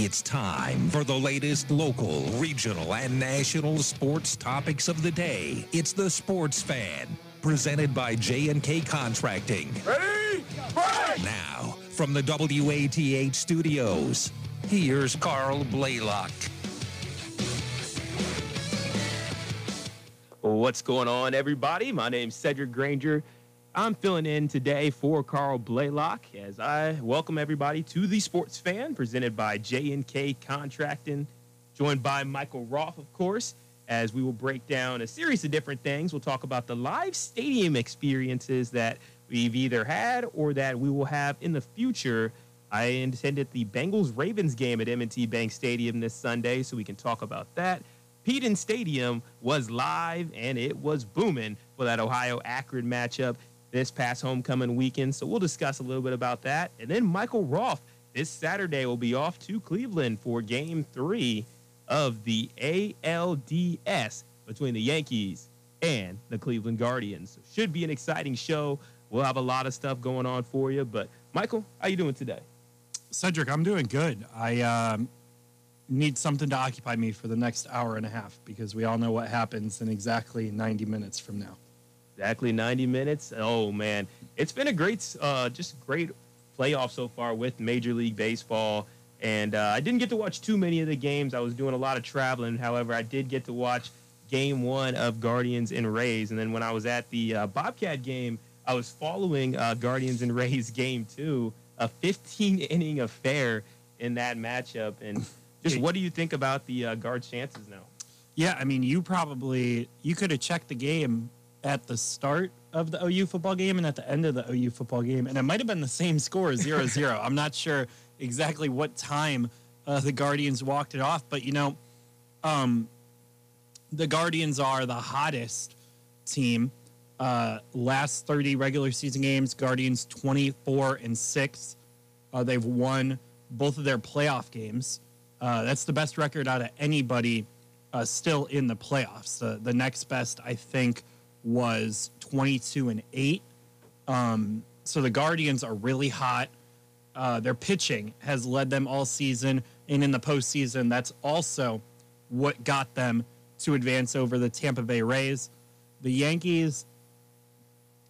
It's time for the latest local, regional, and national sports topics of the day. It's the Sports Fan, presented by J&K Contracting. Ready? Break! Now, from the WATH studios, here's Carl Blaylock. What's going on, everybody? My name's Cedric Granger. I'm filling in today for Carl Blaylock as I welcome everybody to the Sports Fan, presented by J&K Contracting, joined by Michael Roth, of course, as we will break down a series of different things. We'll talk about the live stadium experiences that we've either had or that we will have in the future. I attended the Bengals Ravens game at M&T Bank Stadium this Sunday, so we can talk about that. Peden Stadium was live and it was booming for that Ohio Akron matchup this past homecoming weekend. So we'll discuss a little bit about that. And then Michael Roth this Saturday will be off to Cleveland for game three of the ALDS between the Yankees and the Cleveland Guardians. Should be an exciting show. We'll have a lot of stuff going on for you. But Michael, how you doing today? Cedric, I'm doing good. I um, need something to occupy me for the next hour and a half because we all know what happens in exactly 90 minutes from now. Exactly 90 minutes. Oh man, it's been a great, uh, just great playoff so far with Major League Baseball. And uh, I didn't get to watch too many of the games. I was doing a lot of traveling. However, I did get to watch Game One of Guardians and Rays. And then when I was at the uh, Bobcat game, I was following uh, Guardians and Rays Game Two, a 15 inning affair in that matchup. And just what do you think about the uh, Guards' chances now? Yeah, I mean, you probably you could have checked the game at the start of the OU football game and at the end of the OU football game, and it might have been the same score, 0-0. I'm not sure exactly what time uh, the Guardians walked it off, but you know, um, the Guardians are the hottest team. Uh, last 30 regular season games, Guardians 24 and six. Uh, they've won both of their playoff games. Uh, that's the best record out of anybody uh, still in the playoffs. The, the next best, I think, was 22 and 8. Um, so the Guardians are really hot. Uh, their pitching has led them all season. And in the postseason, that's also what got them to advance over the Tampa Bay Rays. The Yankees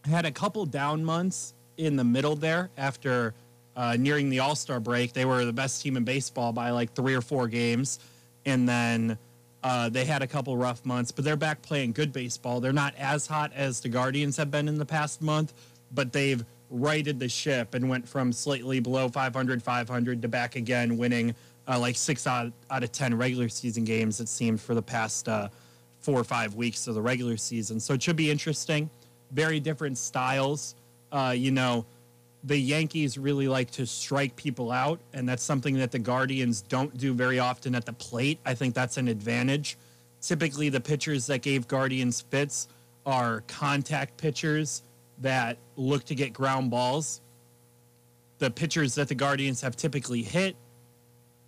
had a couple down months in the middle there after uh, nearing the All Star break. They were the best team in baseball by like three or four games. And then uh, they had a couple rough months, but they're back playing good baseball. They're not as hot as the Guardians have been in the past month, but they've righted the ship and went from slightly below 500, 500 to back again, winning uh, like six out, out of 10 regular season games, it seemed, for the past uh, four or five weeks of the regular season. So it should be interesting. Very different styles. Uh, you know, the Yankees really like to strike people out, and that's something that the Guardians don't do very often at the plate. I think that's an advantage. Typically, the pitchers that gave Guardians fits are contact pitchers that look to get ground balls. The pitchers that the Guardians have typically hit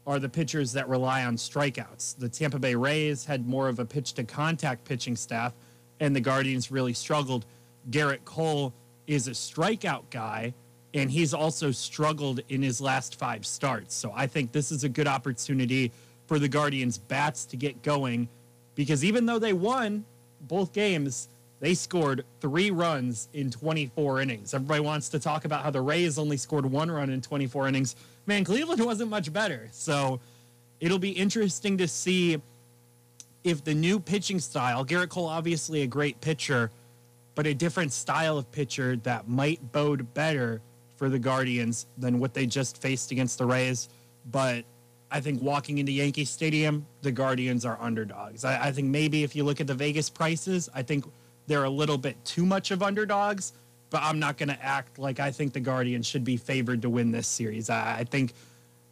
are the pitchers that rely on strikeouts. The Tampa Bay Rays had more of a pitch to contact pitching staff, and the Guardians really struggled. Gerrit Cole is a strikeout guy and he's also struggled in his last five starts. So I think this is a good opportunity for the Guardians bats to get going because even though they won both games, they scored three runs in 24 innings. Everybody wants to talk about how the Rays only scored one run in 24 innings. Man, Cleveland wasn't much better. So it'll be interesting to see if the new pitching style, Gerrit Cole, obviously a great pitcher, but a different style of pitcher that might bode better for the Guardians than what they just faced against the Rays. But I think walking into Yankee Stadium, the Guardians are underdogs. I, I, think maybe if you look at the Vegas prices, I think they're a little bit too much of underdogs. But I'm not going to act like I think the Guardians should be favored to win this series. I, I think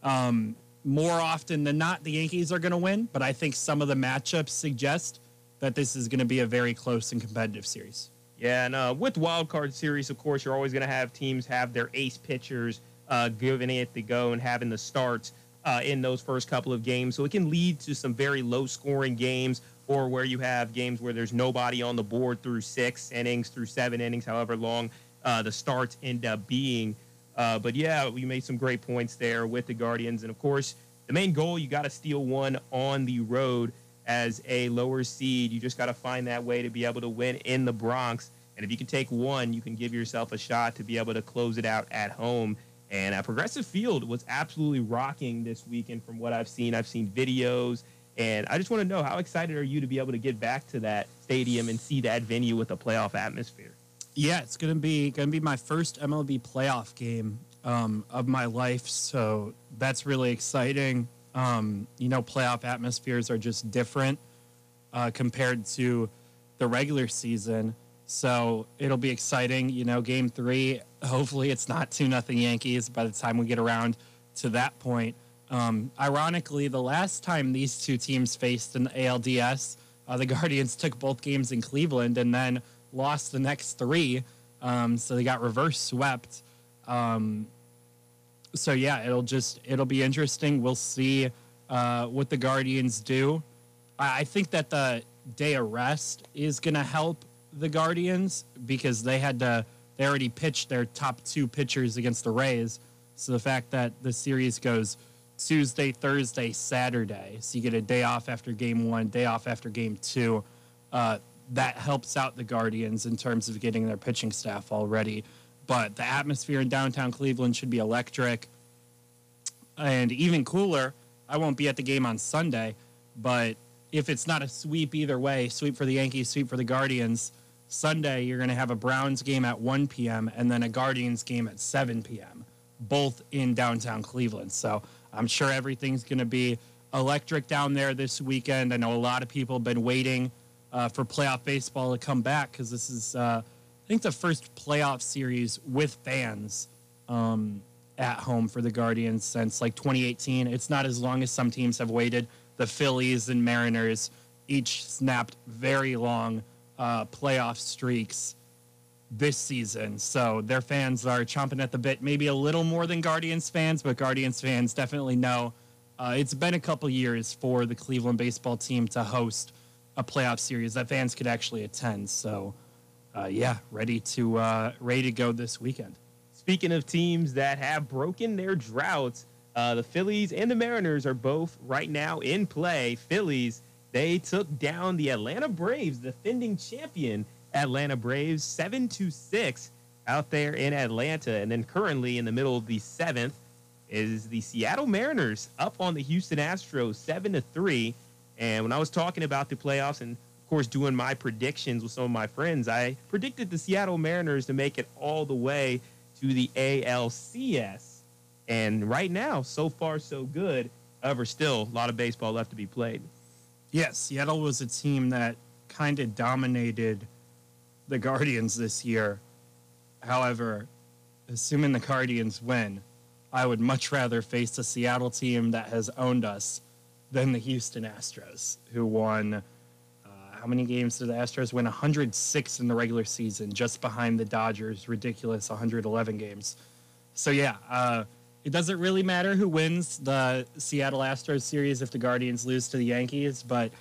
um, more often than not, the Yankees are going to win. But I think some of the matchups suggest that this is going to be a very close and competitive series. Yeah, and uh, with wild card series, of course, you're always going to have teams have their ace pitchers uh, giving it the go and having the starts uh, in those first couple of games. So it can lead to some very low scoring games or where you have games where there's nobody on the board through six innings, through seven innings, however long uh, the starts end up being. Uh, but yeah, we made some great points there with the Guardians. And of course, the main goal, you got to steal one on the road as a lower seed. You just got to find that way to be able to win in the Bronx. And if you can take one, you can give yourself a shot to be able to close it out at home. And uh, Progressive Field was absolutely rocking this weekend from what I've seen. I've seen videos. And I just want to know how excited are you to be able to get back to that stadium and see that venue with a playoff atmosphere? Yeah, it's gonna be gonna be my first MLB playoff game um, of my life, so that's really exciting. Um, you know, playoff atmospheres are just different uh, compared to the regular season, so it'll be exciting. You know, Game Three. Hopefully, it's not two nothing Yankees by the time we get around to that point. Um, ironically, the last time these two teams faced in the ALDS, uh, the Guardians took both games in Cleveland, and then lost the next three. Um, so they got reverse swept. Um, so yeah, it'll just it'll be interesting. We'll see uh, what the Guardians do. I, I think that the day of rest is going to help the Guardians because they had to they already pitched their top two pitchers against the Rays. So the fact that the series goes Tuesday, Thursday, Saturday, so you get a day off after game one, day off after game two. Uh, that helps out the Guardians in terms of getting their pitching staff already. But the atmosphere in downtown Cleveland should be electric. And even cooler, I won't be at the game on Sunday, but if it's not a sweep either way, sweep for the Yankees, sweep for the Guardians, Sunday you're going to have a Browns game at 1 p.m. and then a Guardians game at 7 p.m., both in downtown Cleveland. So I'm sure everything's going to be electric down there this weekend. I know a lot of people have been waiting uh, for playoff baseball to come back because this is, uh, I think, the first playoff series with fans um, at home for the Guardians since like 2018. It's not as long as some teams have waited. The Phillies and Mariners each snapped very long uh, playoff streaks this season. So their fans are chomping at the bit, maybe a little more than Guardians fans, but Guardians fans definitely know uh, it's been a couple years for the Cleveland baseball team to host a playoff series that fans could actually attend. So, uh, yeah, ready to uh, ready to go this weekend. Speaking of teams that have broken their droughts, uh, the Phillies and the Mariners are both right now in play. Phillies they took down the Atlanta Braves, defending champion Atlanta Braves, seven to six out there in Atlanta, and then currently in the middle of the seventh is the Seattle Mariners up on the Houston Astros, seven to three. And when I was talking about the playoffs and, course, doing my predictions with some of my friends, I predicted the Seattle Mariners to make it all the way to the ALCS. And right now, so far, so good. However, still a lot of baseball left to be played. Yes, Seattle was a team that kind of dominated the Guardians this year. However, assuming the Guardians win, I would much rather face a Seattle team that has owned us than the Houston Astros, who won. How many games did the Astros win? 106 in the regular season, just behind the Dodgers' ridiculous 111 games. So yeah, uh, it doesn't really matter who wins the Seattle Astros series if the Guardians lose to the Yankees, but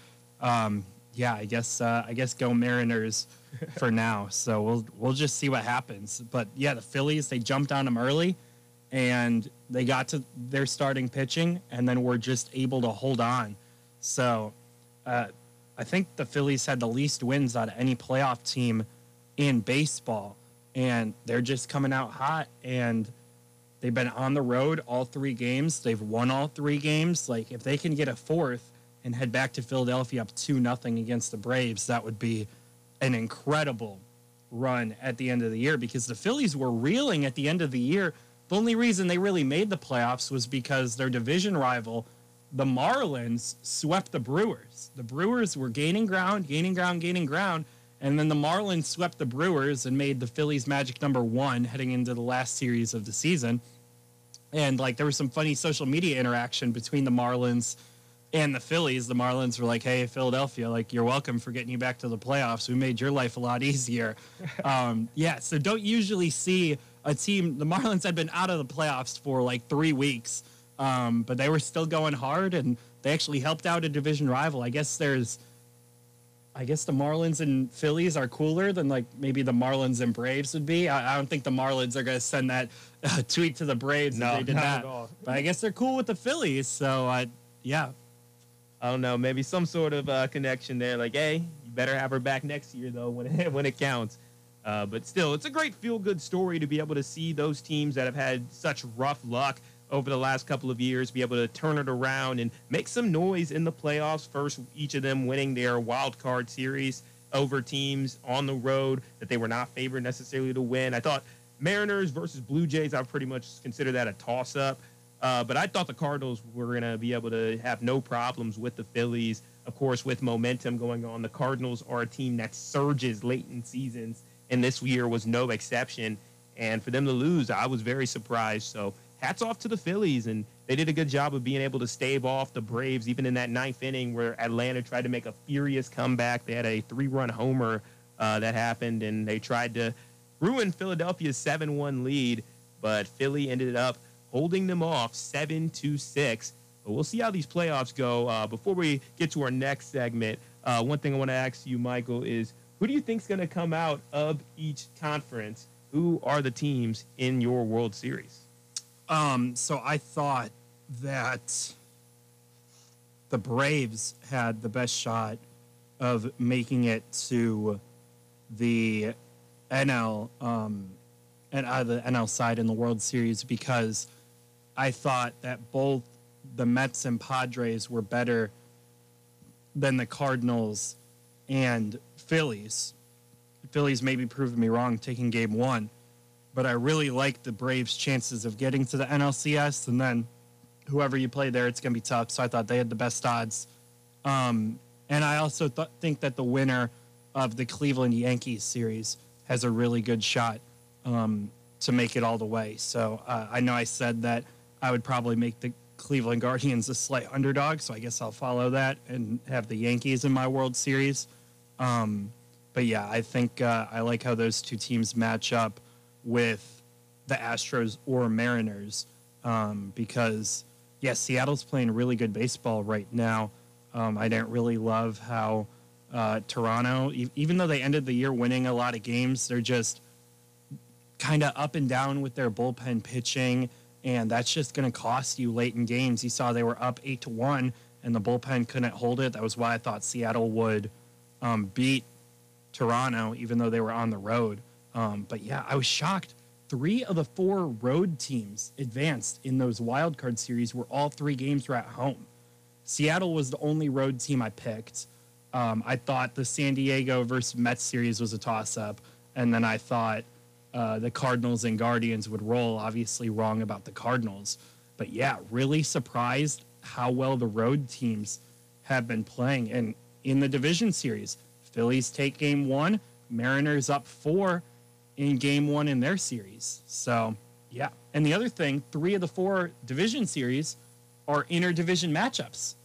um, yeah, I guess uh, I guess go Mariners for now. So we'll we'll just see what happens. But yeah, the Phillies they jumped on them early and they got to their starting pitching and then were just able to hold on. So uh, I think the Phillies had the least wins out of any playoff team in baseball, and they're just coming out hot. And they've been on the road all three games. They've won all three games. Like if they can get a fourth and head back to Philadelphia up two nothing against the Braves, that would be an incredible run at the end of the year because the Phillies were reeling at the end of the year the only reason they really made the playoffs was because their division rival, the Marlins, swept the Brewers. The Brewers were gaining ground, gaining ground, gaining ground, and then the Marlins swept the Brewers and made the Phillies magic number one heading into the last series of the season. And like there was some funny social media interaction between the Marlins and the Phillies. The Marlins were like, "Hey, Philadelphia, like you're welcome for getting you back to the playoffs. We made your life a lot easier." um, yeah, so don't usually see a team. The Marlins had been out of the playoffs for like three weeks, um, but they were still going hard, and they actually helped out a division rival. I guess there's I guess the Marlins and Phillies are cooler than like maybe the Marlins and Braves would be. I, I don't think the Marlins are going to send that uh, tweet to the Braves No, if they did not that. at all. But I guess they're cool with the Phillies. So I, yeah, I don't know, maybe some sort of uh, connection there. Like, hey, you better have her back next year though when it, when it counts. Uh, but still, it's a great feel good story to be able to see those teams that have had such rough luck over the last couple of years be able to turn it around and make some noise in the playoffs. First, each of them winning their wild card series over teams on the road that they were not favored necessarily to win. I thought Mariners versus Blue Jays, I pretty much consider that a toss up. Uh, but I thought the Cardinals were going to be able to have no problems with the Phillies. Of course, with momentum going on, the Cardinals are a team that surges late in seasons, and this year was no exception. And for them to lose, I was very surprised. So hats off to the Phillies, and they did a good job of being able to stave off the Braves, even in that ninth inning where Atlanta tried to make a furious comeback. They had a three-run homer uh, that happened, and they tried to ruin Philadelphia's 7-1 lead, but Philly ended up holding them off 7 to 6. But we'll see how these playoffs go. Uh, before we get to our next segment, uh, one thing I want to ask you, Michael, is who do you think is going to come out of each conference? Who are the teams in your World Series? Um, so I thought that the Braves had the best shot of making it to the NL um, and of the NL side in the World Series because I thought that both the Mets and Padres were better than the Cardinals and Phillies. Phillies maybe proved me wrong taking game one but I really like the Braves' chances of getting to the NLCS. And then whoever you play there, it's going to be tough. So I thought they had the best odds. Um, and I also th- think that the winner of the Cleveland Yankees series has a really good shot um, to make it all the way. So uh, I know I said that I would probably make the Cleveland Guardians a slight underdog. So I guess I'll follow that and have the Yankees in my World Series. Um, but yeah, I think uh, I like how those two teams match up with the Astros or Mariners um, because, yeah, Seattle's playing really good baseball right now. Um, I didn't really love how uh, Toronto, e- even though they ended the year winning a lot of games, they're just kind of up and down with their bullpen pitching, and that's just going to cost you late in games. You saw they were up eight to one, and the bullpen couldn't hold it. That was why I thought Seattle would um, beat Toronto, even though they were on the road. Um, but yeah, I was shocked. Three of the four road teams advanced in those wild card series where all three games were at home. Seattle was the only road team I picked. Um, I thought the San Diego versus Mets series was a toss up. And then I thought uh, the Cardinals and Guardians would roll. Obviously, wrong about the Cardinals. But yeah, really surprised how well the road teams have been playing. And in the division series, Phillies take game one, Mariners up four in game one in their series. So, yeah. And the other thing, three of the four division series are interdivision matchups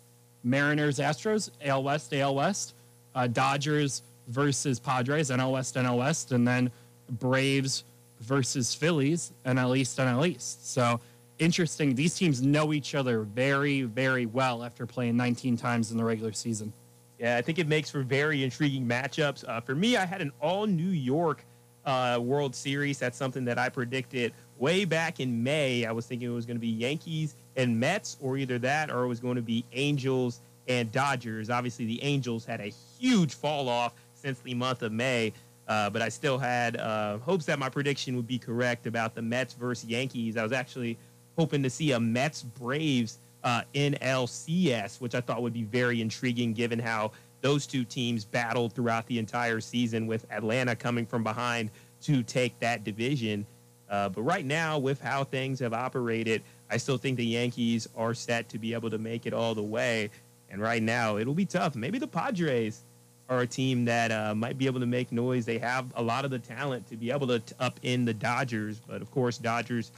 Mariners, Astros, AL West, AL West, uh, Dodgers versus Padres, NL West, NL West, and then Braves versus Phillies, NL East, NL East. So, interesting. These teams know each other very, very well after playing 19 times in the regular season. Yeah, I think it makes for very intriguing matchups. Uh, for me, I had an all New York uh, World Series. That's something that I predicted way back in May. I was thinking it was going to be Yankees and Mets, or either that, or it was going to be Angels and Dodgers. Obviously, the Angels had a huge fall off since the month of May. Uh, but I still had uh, hopes that my prediction would be correct about the Mets versus Yankees. I was actually hoping to see a Mets Braves uh, NLCS, which I thought would be very intriguing given how those two teams battled throughout the entire season with Atlanta coming from behind to take that division. Uh, but right now, with how things have operated, I still think the Yankees are set to be able to make it all the way. And right now, it'll be tough. Maybe the Padres are a team that uh, might be able to make noise. They have a lot of the talent to be able to t- up in the Dodgers. But of course, Dodgers,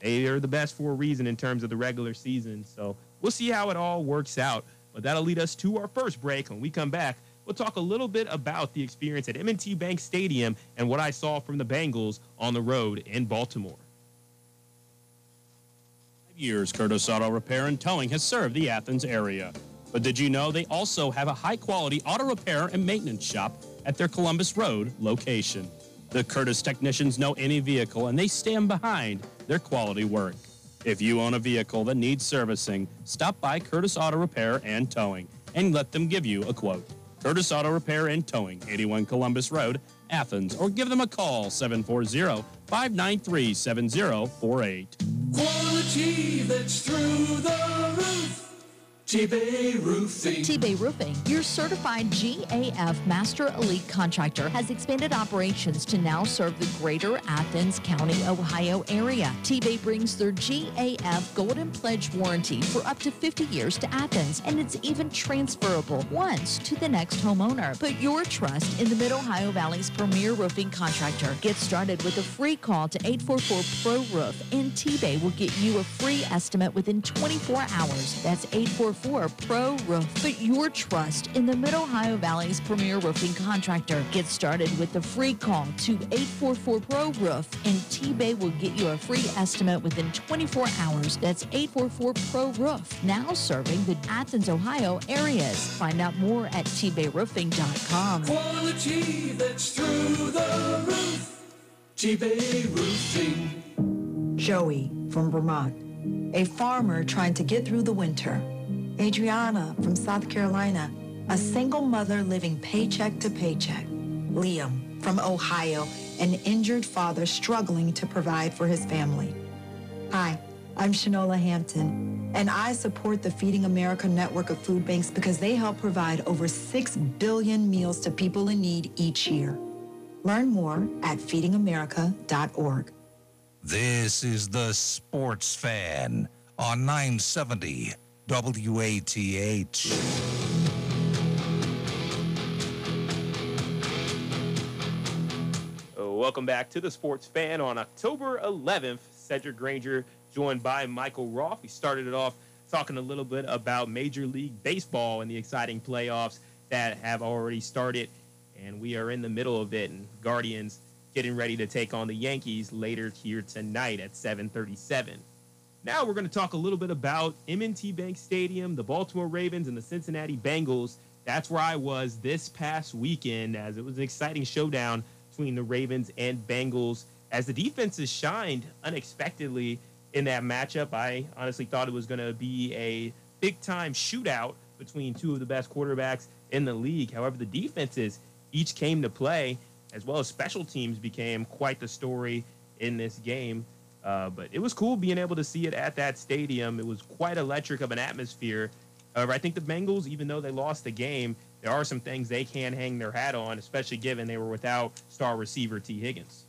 they are the best for a reason in terms of the regular season. So we'll see how it all works out. But that'll lead us to our first break. When we come back, we'll talk a little bit about the experience at M&T Bank Stadium and what I saw from the Bengals on the road in Baltimore. years, Curtis Auto Repair and Towing has served the Athens area. But did you know they also have a high quality auto repair and maintenance shop at their Columbus Road location? The Curtis technicians know any vehicle and they stand behind their quality work. If you own a vehicle that needs servicing, stop by Curtis Auto Repair and Towing and let them give you a quote. Curtis Auto Repair and Towing, 81 Columbus Road, Athens, or give them a call 740 593 7048. Quality that's through the roof. T-Bay Roofing. T-Bay Roofing, your certified GAF Master Elite contractor, has expanded operations to now serve the greater Athens County, Ohio area. T-Bay brings their GAF Golden Pledge warranty for up to 50 years to Athens, and it's even transferable once to the next homeowner. Put your trust in the Mid-Ohio Valley's premier roofing contractor. Get started with a free call to 844-PRO-ROOF, and T-Bay will get you a free estimate within 24 hours. That's 844 for Pro Roof. Put your trust in the Mid Ohio Valley's premier roofing contractor. Get started with the free call to 844 Pro Roof, and T Bay will get you a free estimate within 24 hours. That's 844 Pro Roof. Now serving the Athens, Ohio areas. Find out more at tbayroofing.com. Quality that's through the roof. T-Bay Roofing. Joey from Vermont, a farmer trying to get through the winter. Adriana from South Carolina, a single mother living paycheck to paycheck. Liam from Ohio, an injured father struggling to provide for his family. Hi, I'm Shanola Hampton, and I support the Feeding America network of food banks because they help provide over 6 billion meals to people in need each year. Learn more at feedingamerica.org. This is the Sports Fan on 970 WATH. Welcome back to the Sports Fan on October 11th. Cedric Granger joined by Michael Roth. We started it off talking a little bit about Major League Baseball and the exciting playoffs that have already started, and we are in the middle of it. And Guardians getting ready to take on the Yankees later here tonight at 7:37. Now we're going to talk a little bit about M&T Bank Stadium, the Baltimore Ravens, and the Cincinnati Bengals. That's where I was this past weekend, as it was an exciting showdown between the Ravens and Bengals. As the defenses shined unexpectedly in that matchup, I honestly thought it was going to be a big time shootout between two of the best quarterbacks in the league. However, the defenses each came to play, as well as special teams became quite the story in this game. Uh, but it was cool being able to see it at that stadium. It was quite electric of an atmosphere. However, I think the Bengals, even though they lost the game, there are some things they can hang their hat on, especially given they were without star receiver Tee Higgins.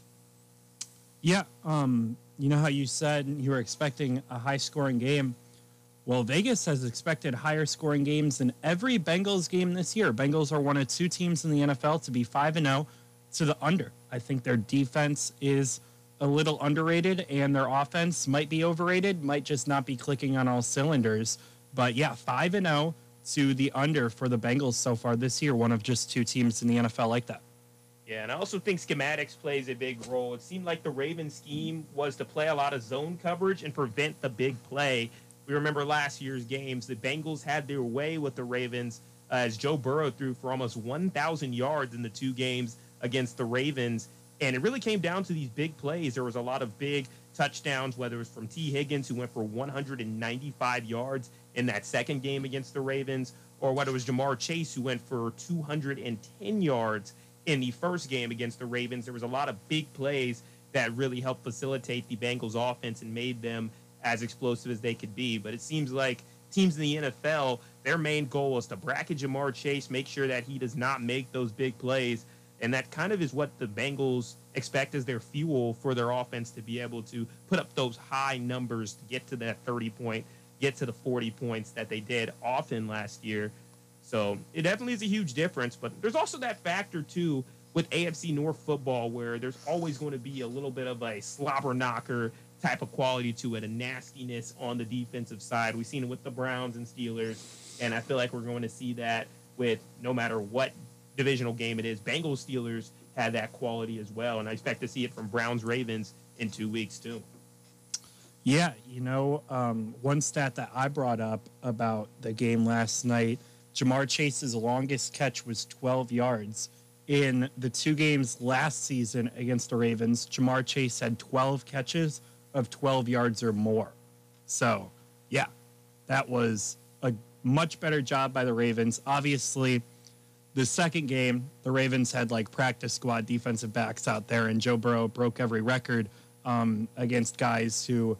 Yeah, um, you know how you said you were expecting a high scoring game? Well, Vegas has expected higher scoring games than every Bengals game this year. Bengals are one of two teams in the NFL to be 5 and 0 to the under. I think their defense is a little underrated and their offense might be overrated, might just not be clicking on all cylinders. But yeah, 5 and 0 to the under for the Bengals so far this year, one of just two teams in the NFL like that. Yeah, and I also think schematics plays a big role. It seemed like the Ravens scheme was to play a lot of zone coverage and prevent the big play. We remember last year's games, the Bengals had their way with the Ravens uh, as Joe Burrow threw for almost 1,000 yards in the two games against the Ravens. And it really came down to these big plays. There was a lot of big touchdowns, whether it was from Tee Higgins, who went for 195 yards in that second game against the Ravens, or whether it was Ja'Marr Chase, who went for 210 yards in the first game against the Ravens. There was a lot of big plays that really helped facilitate the Bengals offense and made them as explosive as they could be. But it seems like teams in the NFL, their main goal is to bracket Ja'Marr Chase, make sure that he does not make those big plays. And that kind of is what the Bengals expect as their fuel for their offense to be able to put up those high numbers to get to that 30 point, get to the 40 points that they did often last year. So it definitely is a huge difference. But there's also that factor, too, with AFC North football where there's always going to be a little bit of a slobber knocker type of quality to it, a nastiness on the defensive side. We've seen it with the Browns and Steelers, and I feel like we're going to see that with no matter what divisional game it is. Bengals Steelers had that quality as well, and I expect to see it from Browns Ravens in two weeks too. Yeah, you know, um, one stat that I brought up about the game last night Ja'Marr Chase's longest catch was 12 yards. In the two games last season against the Ravens, Ja'Marr Chase had 12 catches of 12 yards or more. So, yeah, that was a much better job by the Ravens. Obviously, the second game, the Ravens had like practice squad defensive backs out there, and Joe Burrow broke every record um, against guys who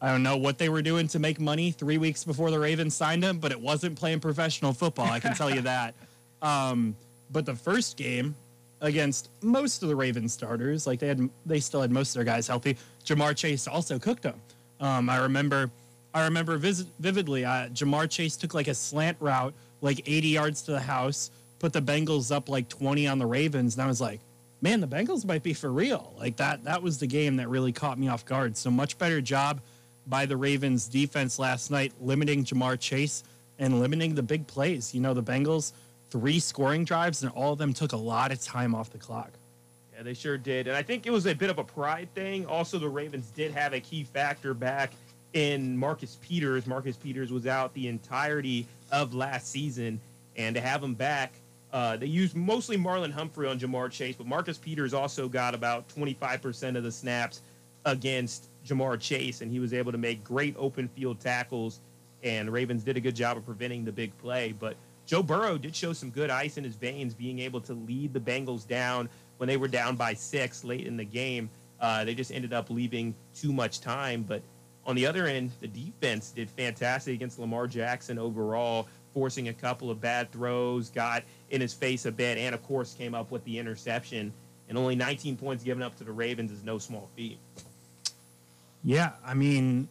I don't know what they were doing to make money three weeks before the Ravens signed him, but it wasn't playing professional football. I can tell you that. Um, but the first game against most of the Ravens starters, like they had, they still had most of their guys healthy. Ja'Marr Chase also cooked them. Um, I remember, I remember vis- vividly. Uh, Ja'Marr Chase took like a slant route, like 80 yards to the house, put the Bengals up like 20 on the Ravens, and I was like, man, the Bengals might be for real. Like that, that was the game that really caught me off guard. So much better job by the Ravens defense last night, limiting Ja'Marr Chase and limiting the big plays. You know, the Bengals, three scoring drives, and all of them took a lot of time off the clock. Yeah, they sure did. And I think it was a bit of a pride thing. Also, the Ravens did have a key factor back in Marcus Peters. Marcus Peters was out the entirety of last season. And to have him back, uh, they used mostly Marlon Humphrey on Ja'Marr Chase, but Marcus Peters also got about 25% of the snaps against Ja'Marr Chase, and he was able to make great open field tackles. And Ravens did a good job of preventing the big play. But Joe Burrow did show some good ice in his veins, being able to lead the Bengals down when they were down by six late in the game. Uh, they just ended up leaving too much time. But on the other end, the defense did fantastic against Lamar Jackson overall, forcing a couple of bad throws, got in his face a bit, and of course came up with the interception. And only 19 points given up to the Ravens is no small feat. Yeah, I mean,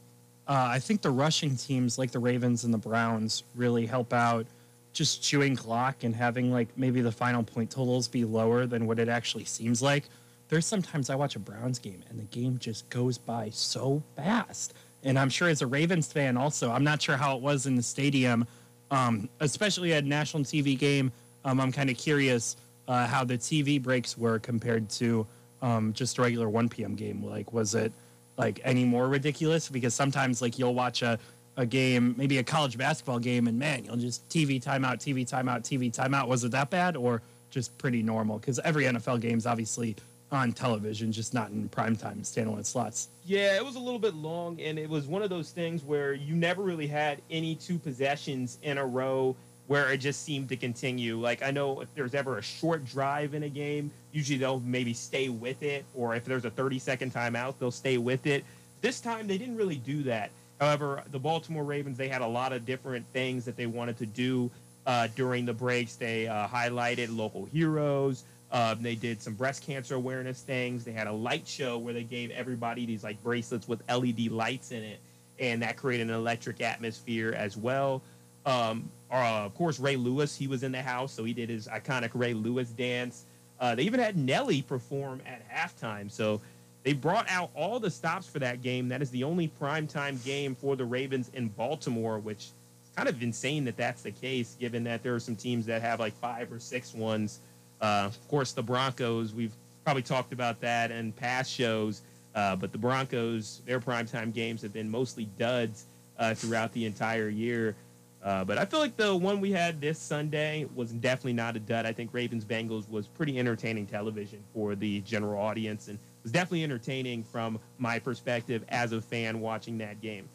uh, I think the rushing teams like the Ravens and the Browns really help out just chewing clock and having like maybe the final point totals be lower than what it actually seems like. There's sometimes I watch a Browns game and the game just goes by so fast. And I'm sure as a Ravens fan also, I'm not sure how it was in the stadium, um, especially at national TV game. Um, I'm kind of curious uh, how the TV breaks were compared to um, just a regular 1 p.m. game. Like, was it like any more ridiculous because sometimes like you'll watch a, a game, maybe a college basketball game, and man, you'll just TV timeout, TV timeout, TV timeout. Was it that bad or just pretty normal? Because every NFL game is obviously on television, just not in primetime standalone slots. Yeah, it was a little bit long, and it was one of those things where you never really had any two possessions in a row where it just seemed to continue. Like I know if there's ever a short drive in a game, usually they'll maybe stay with it, or if there's a 30 second timeout, they'll stay with it. This time they didn't really do that. However, the Baltimore Ravens they had a lot of different things that they wanted to do uh, during the breaks. They uh, highlighted local heroes. Uh, they did some breast cancer awareness things. They had a light show where they gave everybody these like bracelets with LED lights in it, and that created an electric atmosphere as well. Um, uh, of course, Ray Lewis, he was in the house, so he did his iconic Ray Lewis dance. Uh, they even had Nelly perform at halftime. So they brought out all the stops for that game. That is the only primetime game for the Ravens in Baltimore, which is kind of insane that that's the case, given that there are some teams that have like five or six ones. Uh, of course, the Broncos, we've probably talked about that in past shows, uh, but the Broncos, their primetime games have been mostly duds uh, throughout the entire year. Uh, but I feel like the one we had this Sunday was definitely not a dud. I think Ravens Bengals was pretty entertaining television for the general audience and was definitely entertaining from my perspective as a fan watching that game.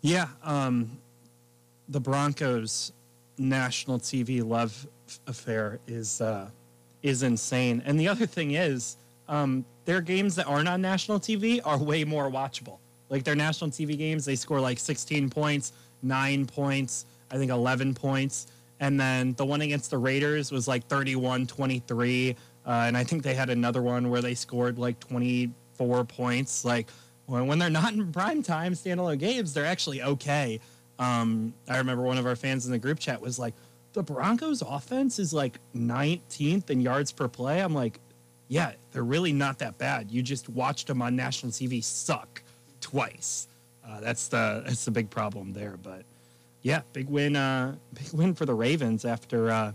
Yeah, um, the Broncos national TV love affair is uh, is insane. And the other thing is, um, their games that aren't on national TV are way more watchable. Like their national TV games, they score like 16 points nine points, I think 11 points. And then the one against the Raiders was like 31 23. Uh, and I think they had another one where they scored like 24 points. Like when, when they're not in prime time standalone games, they're actually okay. Um, I remember one of our fans in the group chat was like, the Broncos offense is like 19th in yards per play. I'm like, yeah, they're really not that bad. You just watched them on national TV suck twice. Uh, that's the that's the big problem there. But yeah, big win, uh, big win for the Ravens after uh,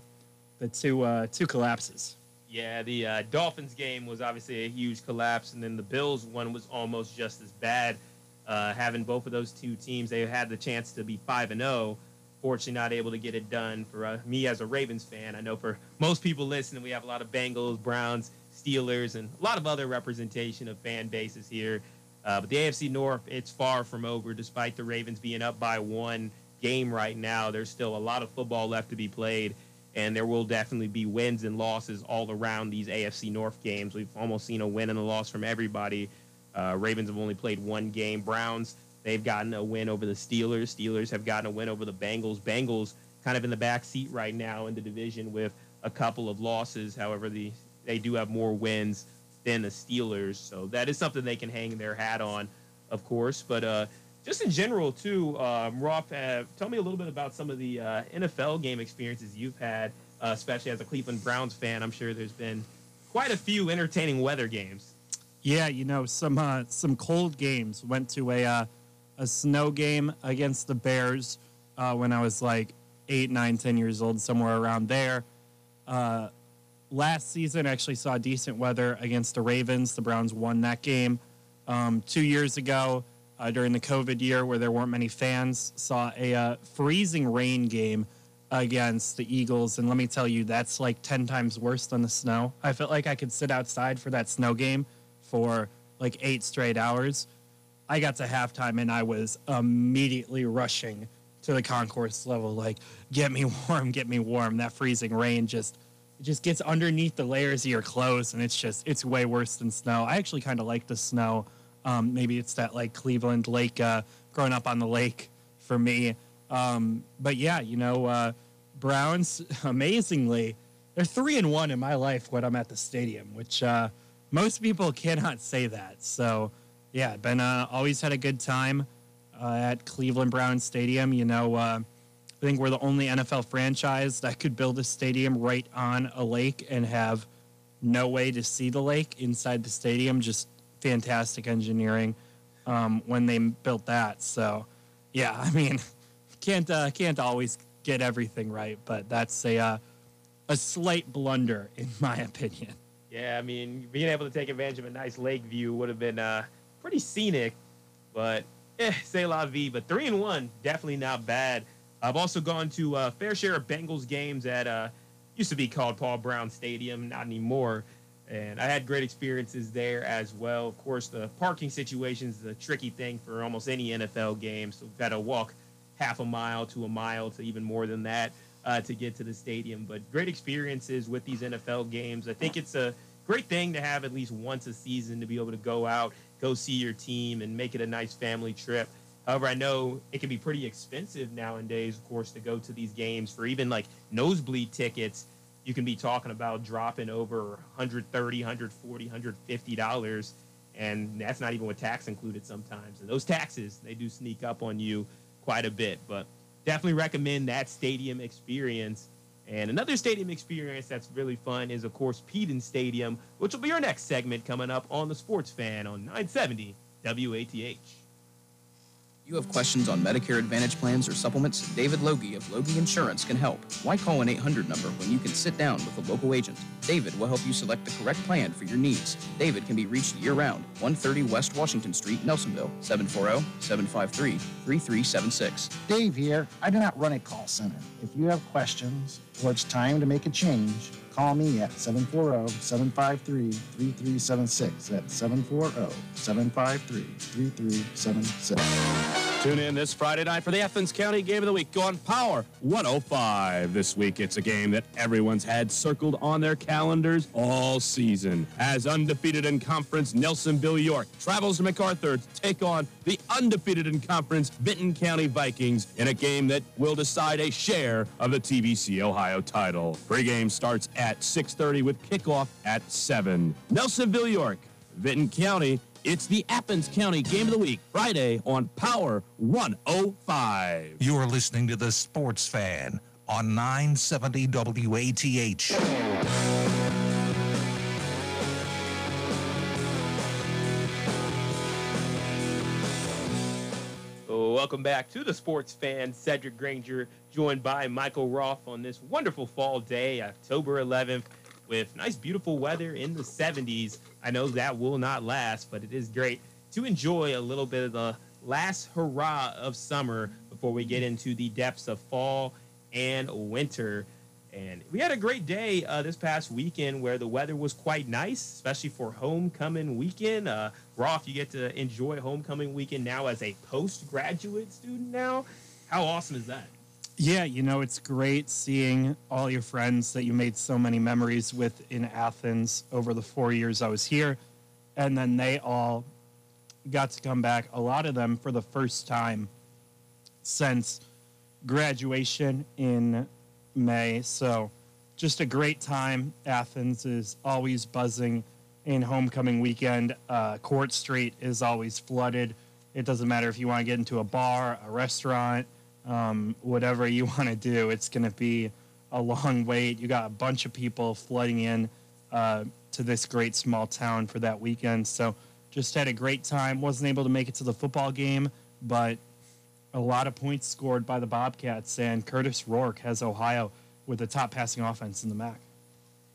the two uh, two collapses. Yeah, the uh, Dolphins game was obviously a huge collapse, and then the Bills one was almost just as bad. Uh, having both of those two teams, they had the chance to be five and zero. Fortunately, not able to get it done. For uh, me as a Ravens fan, I know for most people listening, we have a lot of Bengals, Browns, Steelers, and a lot of other representation of fan bases here. Uh, but the AFC North, it's far from over. Despite the Ravens being up by one game right now, there's still a lot of football left to be played and there will definitely be wins and losses all around these AFC North games. We've almost seen a win and a loss from everybody. Uh, Ravens have only played one game. Browns, they've gotten a win over the Steelers. Steelers have gotten a win over the Bengals. Bengals kind of in the back seat right now in the division with a couple of losses. However, the they do have more wins than the Steelers, so that is something they can hang their hat on, of course. But uh, just in general too, um, Roth, uh, tell me a little bit about some of the uh, NFL game experiences you've had, uh, especially as a Cleveland Browns fan. I'm sure there's been quite a few entertaining weather games. Yeah, you know some uh, some cold games. Went to a uh, a snow game against the Bears uh, when I was like eight, nine, ten years old, somewhere around there. last season, actually saw decent weather against the Ravens. The Browns won that game. Um, two years ago, uh, during the COVID year where there weren't many fans, saw a uh, freezing rain game against the Eagles. And let me tell you, that's like 10 times worse than the snow. I felt like I could sit outside for that snow game for like eight straight hours. I got to halftime and I was immediately rushing to the concourse level, like, get me warm, get me warm. That freezing rain just. It just gets underneath the layers of your clothes, and it's just it's way worse than snow. I actually kind of like the snow. Um, maybe it's that like Cleveland Lake, uh, growing up on the lake for me. Um, but yeah, you know, uh, Browns, amazingly, they're three and one in my life when I'm at the stadium, which uh, most people cannot say that. So yeah, been uh, always had a good time uh, at Cleveland Browns Stadium. You know, uh, I think we're the only NFL franchise that could build a stadium right on a lake and have no way to see the lake inside the stadium. Just fantastic engineering um, when they built that. So, yeah, I mean, can't uh, can't always get everything right, but that's a uh, a slight blunder in my opinion. Yeah, I mean, being able to take advantage of a nice lake view would have been uh, pretty scenic, but eh, say la vie. But three and one, definitely not bad. I've also gone to a fair share of Bengals games at uh, used to be called Paul Brown Stadium, not anymore and I had great experiences there as well. Of course, the parking situation is a tricky thing for almost any NFL game, so we've got to walk half a mile to a mile to even more than that uh, to get to the stadium. But great experiences with these NFL games. I think it's a great thing to have at least once a season to be able to go out, go see your team, and make it a nice family trip. However, I know it can be pretty expensive nowadays, of course, to go to these games for even like nosebleed tickets you can be talking about dropping over 130 140 150 dollars and that's not even with tax included sometimes and those taxes they do sneak up on you quite a bit but definitely recommend that stadium experience. And another stadium experience that's really fun is of course Peden Stadium which will be our next segment coming up on the sports fan on 970 WATH you have questions on Medicare Advantage plans or supplements? David Logie of Logie Insurance can help. Why call an 800 number when you can sit down with a local agent? David will help you select the correct plan for your needs. David can be reached year round, 130 West Washington Street, Nelsonville, 740 753 3376. Dave here. I do not run a call center. If you have questions or it's time to make a change, call me at 740-753-3376. That's 740-753-3376. Tune in this Friday night for the Athens County Game of the Week on Power 105. This week, it's a game that everyone's had circled on their calendars all season. As undefeated in conference, Nelsonville York travels to McArthur to take on the undefeated in conference Vinton County Vikings in a game that will decide a share of the TVC Ohio title. Pre-game starts at 6:30 with kickoff at 7. Nelsonville York, Vinton County it's the Athens County Game of the Week, Friday on Power 105. You're listening to The Sports Fan on 970 WATH. Welcome back to the sports fan. Cedric Granger, joined by Michael Roth on this wonderful fall day, October 11th. With nice, beautiful weather in the 70s. I know that will not last, but it is great to enjoy a little bit of the last hurrah of summer before we get into the depths of fall and winter. And we had a great day uh, this past weekend where the weather was quite nice, especially for homecoming weekend. Uh, Roth, you get to enjoy homecoming weekend now as a postgraduate student now. How awesome is that? Yeah, you know, it's great seeing all your friends that you made so many memories with in Athens over the four years I was here. And then they all got to come back, a lot of them for the first time since graduation in May. So just a great time. Athens is always buzzing in homecoming weekend. Uh, Court Street is always flooded. It doesn't matter if you want to get into a bar, a restaurant, um, whatever you want to do. It's going to be a long wait. You got a bunch of people flooding in uh, to this great small town for that weekend. So just had a great time. Wasn't able to make it to the football game, but a lot of points scored by the Bobcats. And Curtis Rourke has Ohio with the top passing offense in the MAC.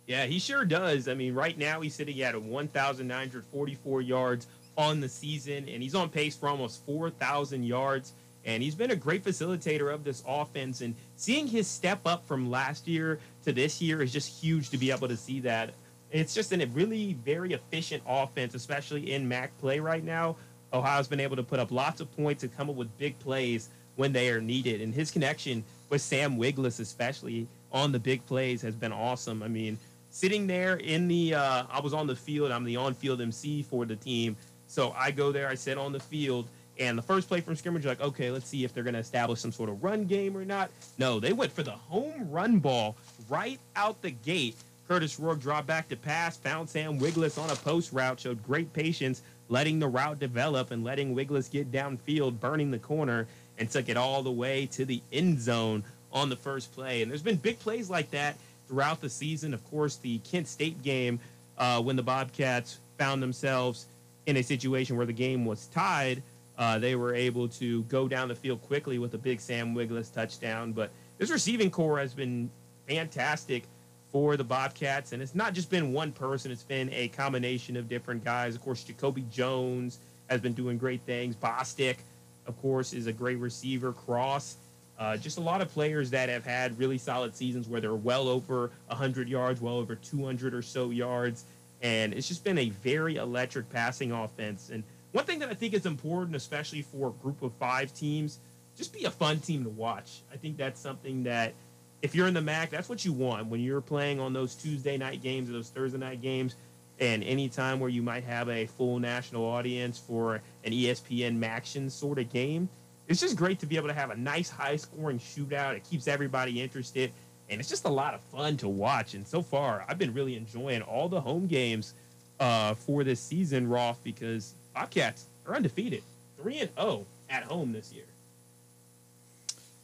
Yeah, he sure does. I mean, right now he's sitting at 1,944 yards on the season, and he's on pace for almost 4,000 yards. And he's been a great facilitator of this offense. And seeing his step up from last year to this year is just huge to be able to see that. It's just a really very efficient offense, especially in MAC play right now. Ohio's been able to put up lots of points and come up with big plays when they are needed. And his connection with Sam Wiglusz, especially on the big plays, has been awesome. I mean, sitting there in the, uh, I was on the field. I'm the on-field MC for the team, so I go there. I sit on the field, and the first play from scrimmage, you're like, okay, let's see if they're going to establish some sort of run game or not. No, they went for the home run ball right out the gate. Curtis Rourke dropped back to pass, found Sam Wiglusz on a post route, showed great patience, letting the route develop and letting Wiglusz get downfield, burning the corner, and took it all the way to the end zone on the first play. And there's been big plays like that throughout the season. Of course, the Kent State game, uh, when the Bobcats found themselves in a situation where the game was tied, uh, they were able to go down the field quickly with a big Sam Wiglusz touchdown. But this receiving corps has been fantastic for the Bobcats, and it's not just been one person; it's been a combination of different guys. Of course, Jacoby Jones has been doing great things. Bostic, of course, is a great receiver. Cross, uh, just a lot of players that have had really solid seasons where they're well over 100 yards, well over 200 or so yards, and it's just been a very electric passing offense. And one thing that I think is important, especially for a group of five teams, just be a fun team to watch. I think that's something that if you're in the MAC, that's what you want when you're playing on those Tuesday night games or those Thursday night games, and any time where you might have a full national audience for an ESPN MACtion sort of game. It's just great to be able to have a nice high scoring shootout. It keeps everybody interested, and it's just a lot of fun to watch. And so far, I've been really enjoying all the home games uh, for this season, Roth, because Bobcats are undefeated, three and zero at home this year.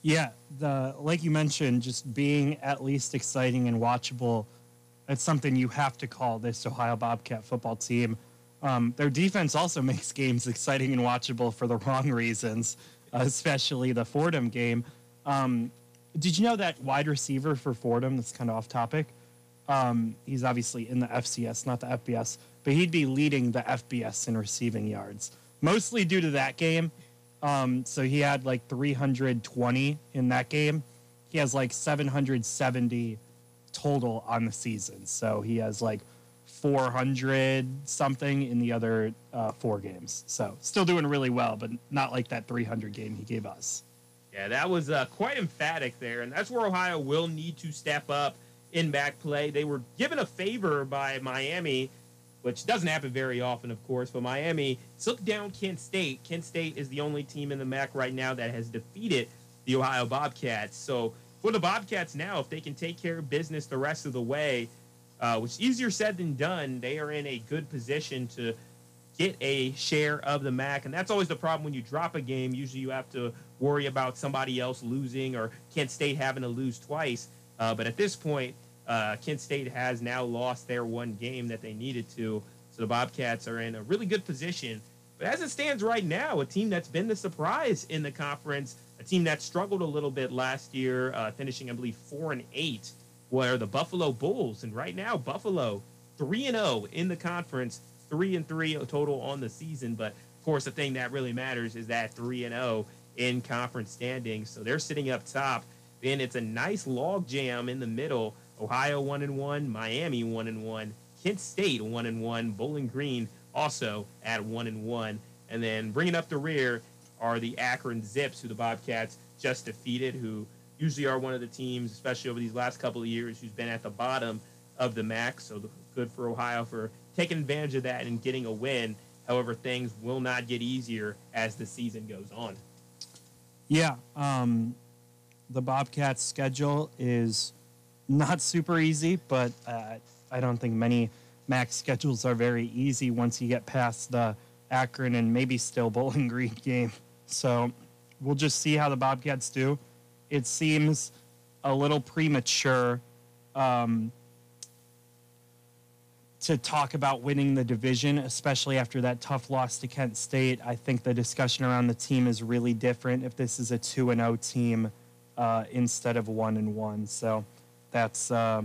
Yeah, the like you mentioned, just being at least exciting and watchable. That's something you have to call this Ohio Bobcat football team. Um, their defense also makes games exciting and watchable for the wrong reasons, especially the Fordham game. Um, did you know that wide receiver for Fordham? That's kind of off topic. Um, he's obviously in the FCS, not the FBS, but he'd be leading the FBS in receiving yards, mostly due to that game. Um, so he had like 320 in that game. He has like 770 total on the season. So he has like 400 something in the other uh, four games. So still doing really well, but not like that 300 game he gave us. Yeah, that was uh, quite emphatic there, and that's where Ohio will need to step up in MAC play. They were given a favor by Miami, which doesn't happen very often, of course, but Miami took down Kent State. Kent State is the only team in the MAC right now that has defeated the Ohio Bobcats. So for the Bobcats now, if they can take care of business the rest of the way, uh, which is easier said than done, they are in a good position to get a share of the MAC. And that's always the problem when you drop a game. Usually you have to worry about somebody else losing or Kent State having to lose twice. Uh, but at this point, uh, Kent State has now lost their one game that they needed to. So the Bobcats are in a really good position. But as it stands right now, a team that's been the surprise in the conference, a team that struggled a little bit last year, uh, finishing, I believe, four and eight were the Buffalo Bulls. And right now, Buffalo 3 and 0 in the conference, 3 and 3 total on the season. But of course, the thing that really matters is that 3 and 0 in conference standings. So they're sitting up top. Then it's a nice log jam in the middle. Ohio 1 and 1, Miami 1 and 1, Kent State 1 and 1, Bowling Green also at 1 and 1. And then bringing up the rear are the Akron Zips, who the Bobcats just defeated, who usually are one of the teams, especially over these last couple of years, who's been at the bottom of the MAC. So good for Ohio for taking advantage of that and getting a win. However, things will not get easier as the season goes on. Yeah, um, the Bobcats' schedule is not super easy, but uh, I don't think many MAC schedules are very easy once you get past the Akron and maybe still Bowling Green game. So we'll just see how the Bobcats do. It seems a little premature um, to talk about winning the division, especially after that tough loss to Kent State. I think the discussion around the team is really different if this is a 2 and 0 team uh, instead of 1 and 1. So that's. Uh,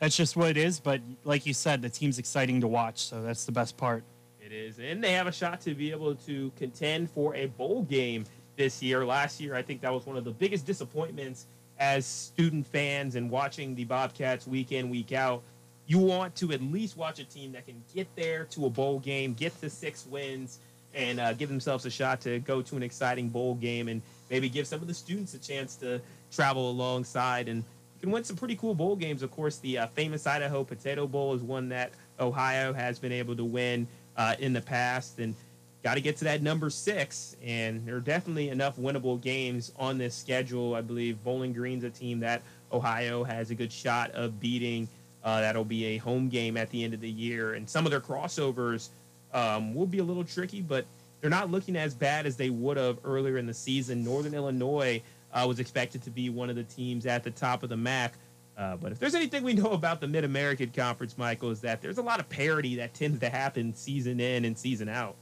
that's just what it is, but like you said, the team's exciting to watch, so that's the best part. It is, and they have a shot to be able to contend for a bowl game this year. Last year, I think that was one of the biggest disappointments as student fans and watching the Bobcats week in, week out. You want to at least watch a team that can get there to a bowl game, get to six wins, and uh, give themselves a shot to go to an exciting bowl game and maybe give some of the students a chance to travel alongside and can win some pretty cool bowl games. Of course, the uh, famous Idaho Potato Bowl is one that Ohio has been able to win uh, in the past, and got to get to that number six. And there are definitely enough winnable games on this schedule. I believe Bowling Green's a team that Ohio has a good shot of beating. Uh, that'll be a home game at the end of the year, and some of their crossovers um, will be a little tricky, but they're not looking as bad as they would have earlier in the season. Northern Illinois uh, was expected to be one of the teams at the top of the MAC. Uh, but if there's anything we know about the Mid American Conference, Michael, is that there's a lot of parity that tends to happen season in and season out.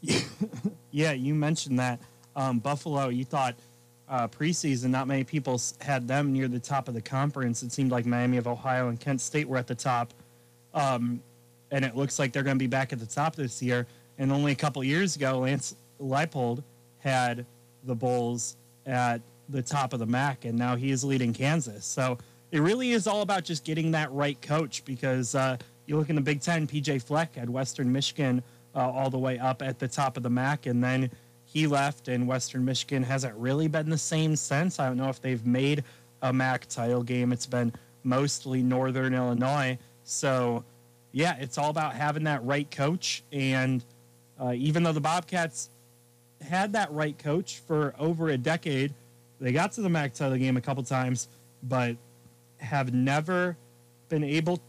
yeah, you mentioned that. Um, Buffalo, you thought uh, preseason, not many people had them near the top of the conference. It seemed like Miami of Ohio and Kent State were at the top. Um, and it looks like they're going to be back at the top this year. And only a couple years ago, Lance Leipold had the Bulls at the top of the MAC, and now he is leading Kansas. So it really is all about just getting that right coach because uh, you look in the Big Ten, PJ Fleck at Western Michigan uh, all the way up at the top of the MAC, and then he left, and Western Michigan hasn't really been the same since. I don't know if they've made a MAC title game. It's been mostly Northern Illinois. So, yeah, it's all about having that right coach. And uh, even though the Bobcats had that right coach for over a decade. They got to the MAC title game a couple times, but have never been able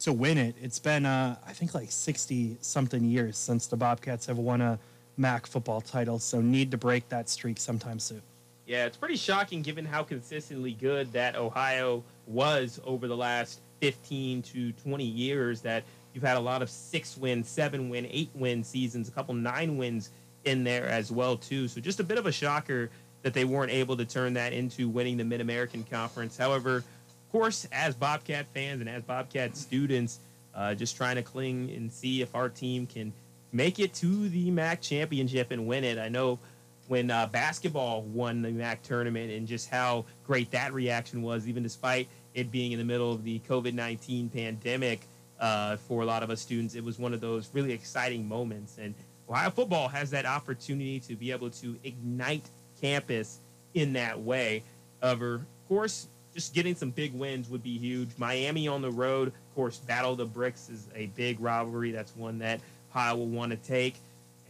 to win it. It's been, uh, I think, like 60 something years since the Bobcats have won a MAC football title, so need to break that streak sometime soon. Yeah, it's pretty shocking given how consistently good that Ohio was over the last 15 to 20 years that You've had a lot of six win, seven win, eight win seasons, a couple nine wins in there as well too. So just a bit of a shocker that they weren't able to turn that into winning the Mid American Conference. However, of course, as Bobcat fans and as Bobcat students, uh, just trying to cling and see if our team can make it to the MAC championship and win it. I know when uh, basketball won the MAC tournament and just how great that reaction was, even despite it being in the middle of the COVID 19 pandemic uh, for a lot of us students. It was one of those really exciting moments. And Ohio football has that opportunity to be able to ignite campus in that way. Of course, just getting some big wins would be huge. Miami on the road, of course, Battle the Bricks is a big rivalry. That's one that Ohio will want to take.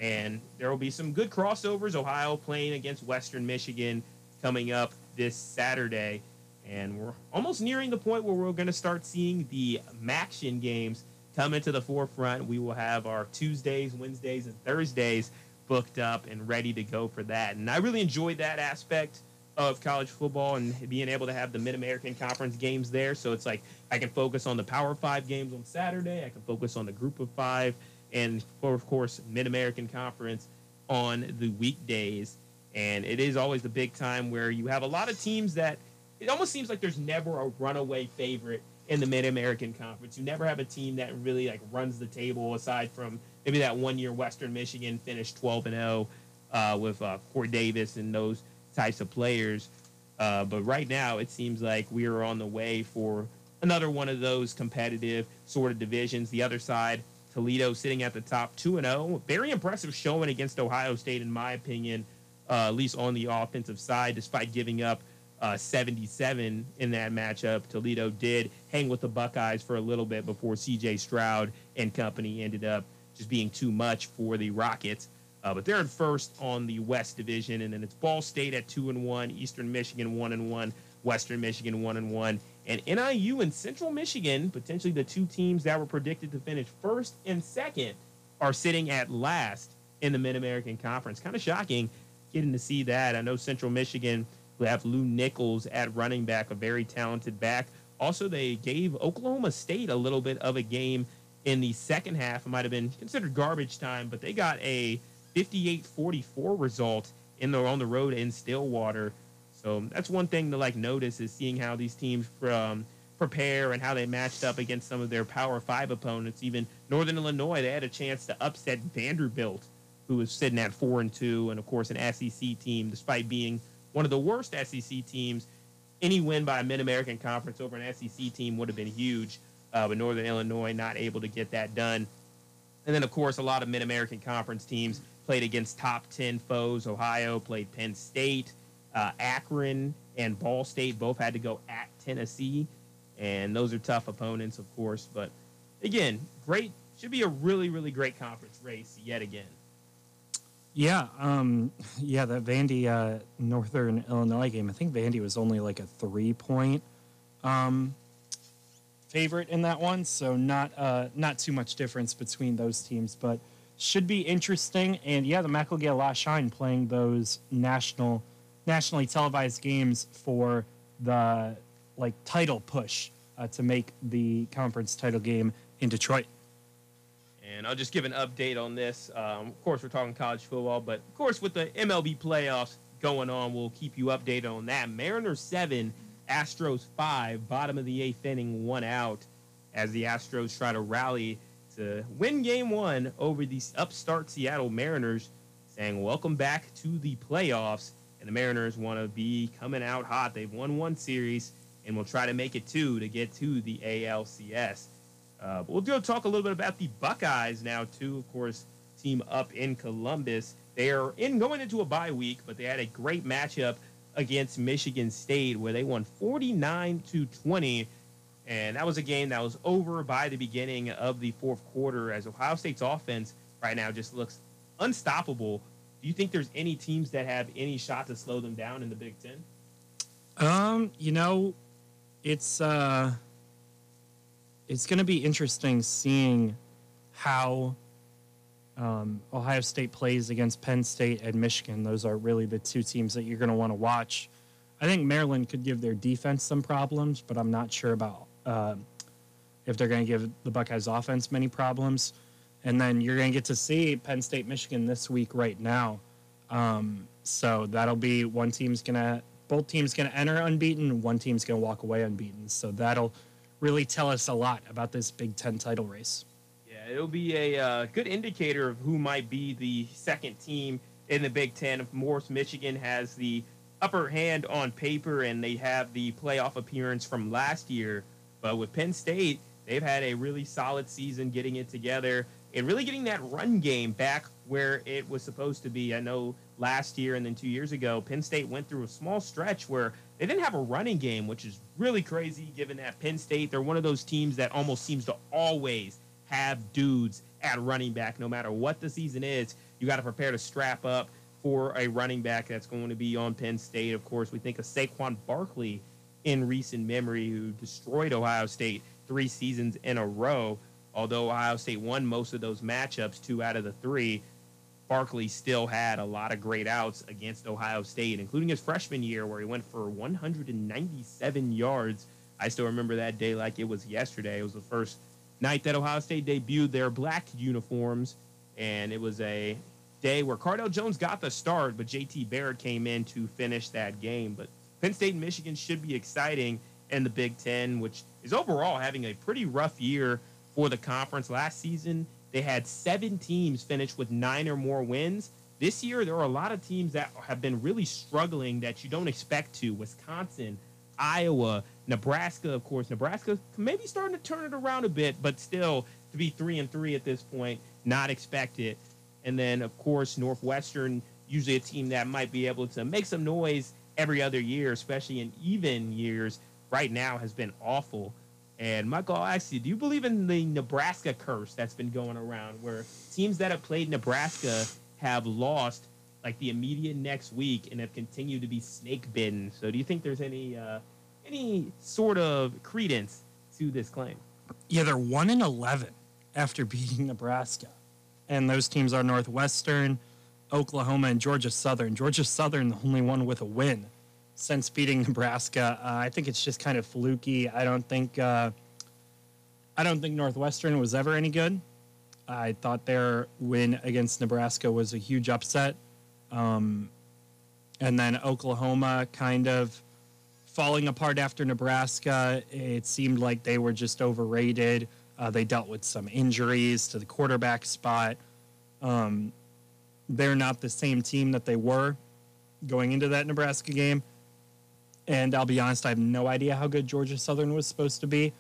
And there will be some good crossovers. Ohio playing against Western Michigan coming up this Saturday. And we're almost nearing the point where we're going to start seeing the MACtion games come into the forefront. We will have our Tuesdays, Wednesdays, and Thursdays booked up and ready to go for that. And I really enjoyed that aspect of college football and being able to have the Mid American Conference games there. So it's like I can focus on the Power Five games on Saturday, I can focus on the Group of Five, and for, of course, Mid American Conference on the weekdays. And it is always the big time where you have a lot of teams that it almost seems like there's never a runaway favorite in the Mid American Conference. You never have a team that really like runs the table aside from maybe that one year Western Michigan finished 12 and 0 uh, with uh, Corey Davis and those types of players. Uh, but right now, it seems like we are on the way for another one of those competitive sort of divisions. The other side, Toledo sitting at the top, 2 and 0. Very impressive showing against Ohio State, in my opinion, uh, at least on the offensive side, despite giving up uh, 77 in that matchup. Toledo did hang with the Buckeyes for a little bit before CJ Stroud and company ended up just being too much for the Rockets. Uh, but they're in first on the West Division, and then it's Ball State at two and one, Eastern Michigan one and one, Western Michigan one and one, and NIU and Central Michigan, potentially the two teams that were predicted to finish first and second, are sitting at last in the Mid American Conference. Kind of shocking getting to see that. I know Central Michigan will have Lew Nichols at running back, a very talented back. Also, they gave Oklahoma State a little bit of a game in the second half. It might have been considered garbage time, but they got a 58-44 result in the on the road in Stillwater. So that's one thing to like notice is seeing how these teams from prepare and how they matched up against some of their Power Five opponents. Even Northern Illinois, they had a chance to upset Vanderbilt, who was sitting at four and two, and of course an SEC team, despite being one of the worst SEC teams. Any win by a Mid American Conference over an SEC team would have been huge, uh, but Northern Illinois not able to get that done. And then, of course, a lot of Mid American Conference teams played against top 10 foes. Ohio played Penn State, uh, Akron, and Ball State both had to go at Tennessee. And those are tough opponents, of course. But again, great. Should be a really, really great conference race yet again. Yeah, um, yeah, that Vandy uh, Northern Illinois game. I think Vandy was only like a three point um, favorite in that one, so not uh, not too much difference between those teams, but should be interesting. And yeah, the MAC will get a lot of shine playing those national, nationally televised games for the like title push uh, to make the conference title game in Detroit. And I'll just give an update on this. Um, of course, we're talking college football, but of course, with the MLB playoffs going on, we'll keep you updated on that. Mariners seven, Astros five, bottom of the eighth inning, one out, as the Astros try to rally to win game one over the upstart Seattle Mariners, saying, Welcome back to the playoffs. And the Mariners want to be coming out hot. They've won one series and will try to make it two to get to the ALCS. Uh, we'll go talk a little bit about the Buckeyes now, too. Of course, team up in Columbus. They are in going into a bye week, but they had a great matchup against Michigan State where they won 49 to 20 and that was a game that was over by the beginning of the fourth quarter as Ohio State's offense right now just looks unstoppable. Do you think there's any teams that have any shot to slow them down in the Big Ten? Um, you know, it's uh it's gonna be interesting seeing how um, Ohio State plays against Penn State and Michigan. Those are really the two teams that you're going to want to watch. I think Maryland could give their defense some problems, but I'm not sure about uh, if they're going to give the Buckeyes offense many problems. And then you're going to get to see Penn State, Michigan this week right now. Um, so that'll be one team's going to, both teams going to enter unbeaten, one team's going to walk away unbeaten. So that'll really tell us a lot about this Big Ten title race. Yeah, it'll be a uh, good indicator of who might be the second team in the Big Ten. Of course, Michigan has the upper hand on paper and they have the playoff appearance from last year but with Penn State, they've had a really solid season getting it together and really getting that run game back where it was supposed to be. I know last year and then two years ago, Penn State went through a small stretch where they didn't have a running game, which is really crazy given that Penn State, they're one of those teams that almost seems to always have dudes at running back no matter what the season is. You got to prepare to strap up for a running back that's going to be on Penn State. Of course, we think of Saquon Barkley in recent memory who destroyed Ohio State three seasons in a row. Although Ohio State won most of those matchups, two out of the three, Barkley still had a lot of great outs against Ohio State, including his freshman year where he went for 197 yards. I still remember that day like it was yesterday. It was the first night that Ohio State debuted their black uniforms, and it was a day where Cardale Jones got the start, but JT Barrett came in to finish that game. But Penn State and Michigan should be exciting in the Big Ten, which is overall having a pretty rough year for the conference. Last season, they had seven teams finish with nine or more wins. This year, there are a lot of teams that have been really struggling that you don't expect to. Wisconsin, Iowa, Nebraska, of course. Nebraska maybe starting to turn it around a bit, but still to be three and three at this point, not expected. And then, of course, Northwestern, usually a team that might be able to make some noise every other year, especially in even years. Right now has been awful. And Michael, I'll ask you, do you believe in the Nebraska curse that's been going around where teams that have played Nebraska have lost like the immediate next week and have continued to be snake bitten? So do you think there's any uh, any sort of credence to this claim? Yeah, they're one in eleven after beating Nebraska, and those teams are Northwestern, Oklahoma, and Georgia Southern. Georgia Southern, the only one with a win since beating Nebraska. Uh, I think it's just kind of fluky. I don't think uh, I don't think Northwestern was ever any good. I thought their win against Nebraska was a huge upset. Um, and then Oklahoma kind of falling apart after Nebraska. It seemed like they were just overrated. Uh, they dealt with some injuries to the quarterback spot. Um, they're not the same team that they were going into that Nebraska game. And I'll be honest, I have no idea how good Georgia Southern was supposed to be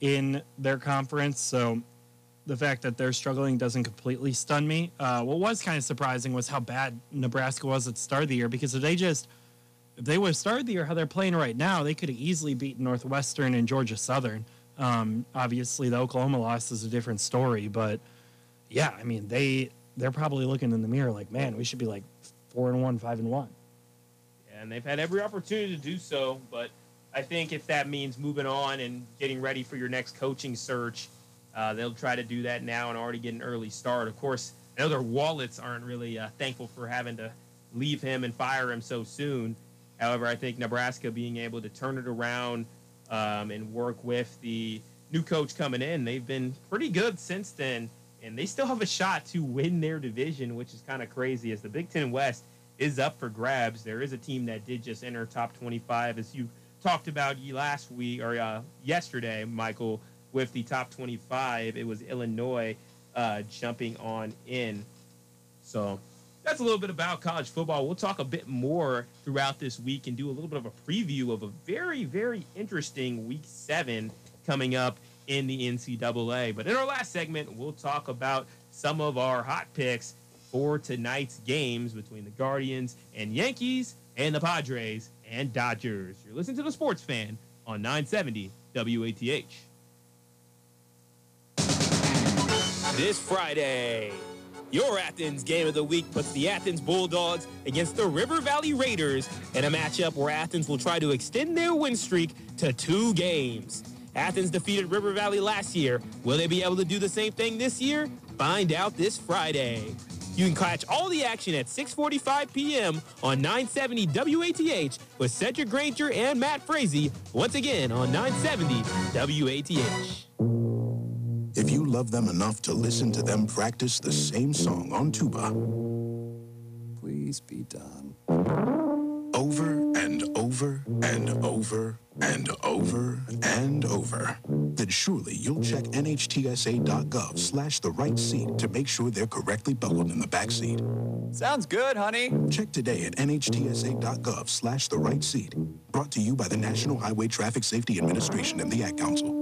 in their conference. So the fact that they're struggling doesn't completely stun me. Uh, what was kind of surprising was how bad Nebraska was at the start of the year because if they just if they would have started the year how they're playing right now, they could have easily beaten Northwestern and Georgia Southern. Um, obviously, the Oklahoma loss is a different story, but yeah, I mean they they're probably looking in the mirror like, man, we should be like four and one, five and one. And they've had every opportunity to do so. But I think if that means moving on and getting ready for your next coaching search, uh, they'll try to do that now and already get an early start. Of course, I know their wallets aren't really uh, thankful for having to leave him and fire him so soon. However, I think Nebraska being able to turn it around um, and work with the new coach coming in, they've been pretty good since then. And they still have a shot to win their division, which is kind of crazy as the Big Ten West is up for grabs. There is a team that did just enter top 25, as you talked about last week or uh, yesterday, Michael, with the top 25. It was Illinois uh, jumping on in. So that's a little bit about college football. We'll talk a bit more throughout this week and do a little bit of a preview of a very, very interesting week seven coming up in the NCAA. But in our last segment, we'll talk about some of our hot picks for tonight's games between the Guardians and Yankees and the Padres and Dodgers. You're listening to the Sports Fan on 970 WATH. This Friday, your Athens game of the week puts the Athens Bulldogs against the River Valley Raiders in a matchup where Athens will try to extend their win streak to two games. Athens defeated River Valley last year. Will they be able to do the same thing this year? Find out this Friday. You can catch all the action at 6:45 p.m. on 970 WATH with Cedric Granger and Matt Frazee once again on 970 WATH. If you love them enough to listen to them practice the same song on tuba Please be done. over and over and over and over and over, then surely you'll check nhtsa.gov slash the right seat to make sure they're correctly buckled in the back seat. Sounds good, honey. Check today at nhtsa.gov slash the right seat. Brought to you by the National Highway Traffic Safety Administration and the Ad Council.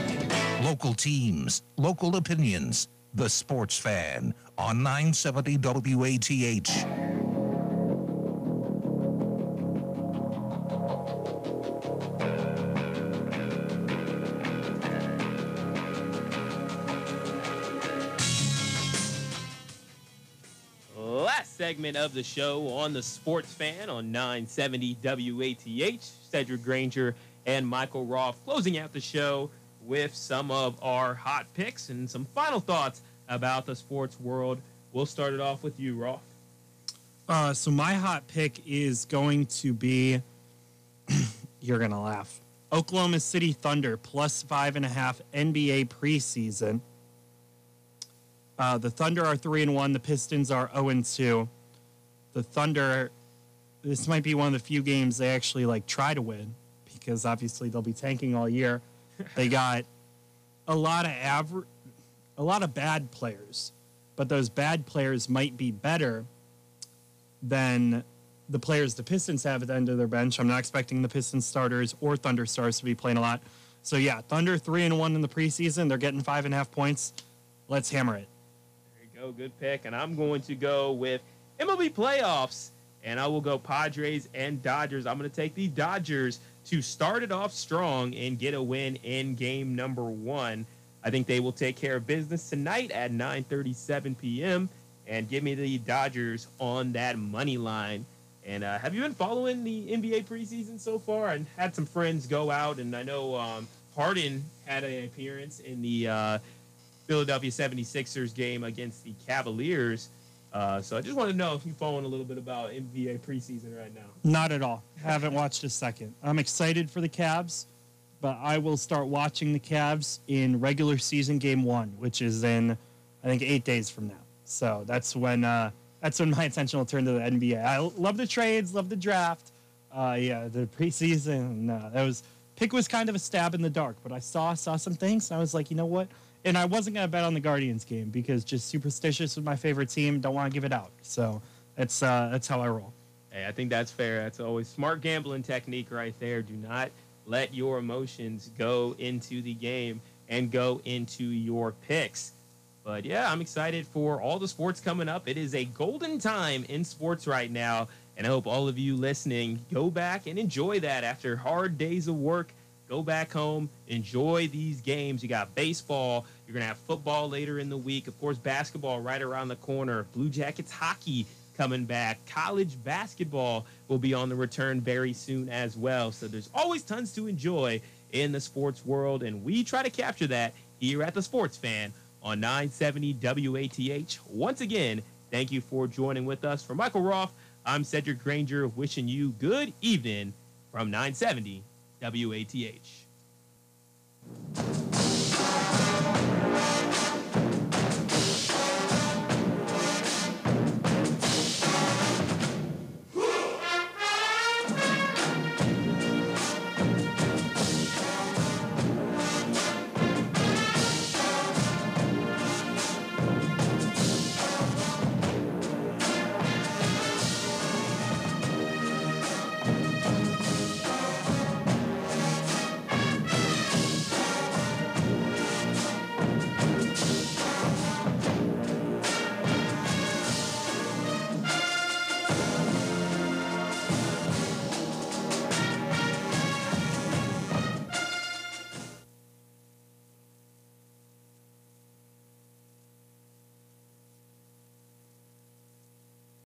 Local teams, local opinions. The Sports Fan on 970 WATH. Last segment of the show on the Sports Fan on 970 WATH. Cedric Granger and Michael Roth closing out the show with some of our hot picks and some final thoughts about the sports world. We'll start it off with you, Roth. Uh, so my hot pick is going to be. you're gonna laugh. Oklahoma City Thunder plus five and a half NBA preseason. Uh, the Thunder are three and one. The Pistons are zero and two. The Thunder. This might be one of the few games they actually like try to win because obviously they'll be tanking all year. They got a lot of average, a lot of bad players, but those bad players might be better than the players the Pistons have at the end of their bench. I'm not expecting the Pistons starters or Thunder stars to be playing a lot. So yeah, Thunder three and one in the preseason. They're getting five and a half points. Let's hammer it. There you go, good pick. And I'm going to go with MLB playoffs, and I will go Padres and Dodgers. I'm going to take the Dodgers to start it off strong and get a win in game number one. I think they will take care of business tonight at 9:37 p.m. and give me the Dodgers on that money line. And uh, have you been following the NBA preseason so far? And had some friends go out, and I know um, Harden had an appearance in the uh, Philadelphia 76ers game against the Cavaliers. Uh, so I just want to know if you're following a little bit about NBA preseason right now. Not at all. Haven't watched a second. I'm excited for the Cavs, but I will start watching the Cavs in regular season game one, which is in I think eight days from now. So that's when uh, that's when my attention will turn to the NBA. I love the trades, love the draft. Uh, yeah, the preseason. No, that was pick was kind of a stab in the dark, but I saw saw some things. And I was like, you know what? And I wasn't gonna bet on the Guardians game because just superstitious with my favorite team. Don't want to give it out. So that's uh, that's how I roll. Hey, I think that's fair. That's always smart gambling technique right there. Do not let your emotions go into the game and go into your picks. But yeah, I'm excited for all the sports coming up. It is a golden time in sports right now. And I hope all of you listening go back and enjoy that after hard days of work. Go back home, enjoy these games. You got baseball, you're going to have football later in the week. Of course, basketball right around the corner. Blue Jackets hockey coming back. College basketball will be on the return very soon as well. So there's always tons to enjoy in the sports world. And we try to capture that here at the Sports Fan on 970 WATH. Once again, thank you for joining with us. For Michael Roth, I'm Cedric Granger wishing you good evening from 970 WATH.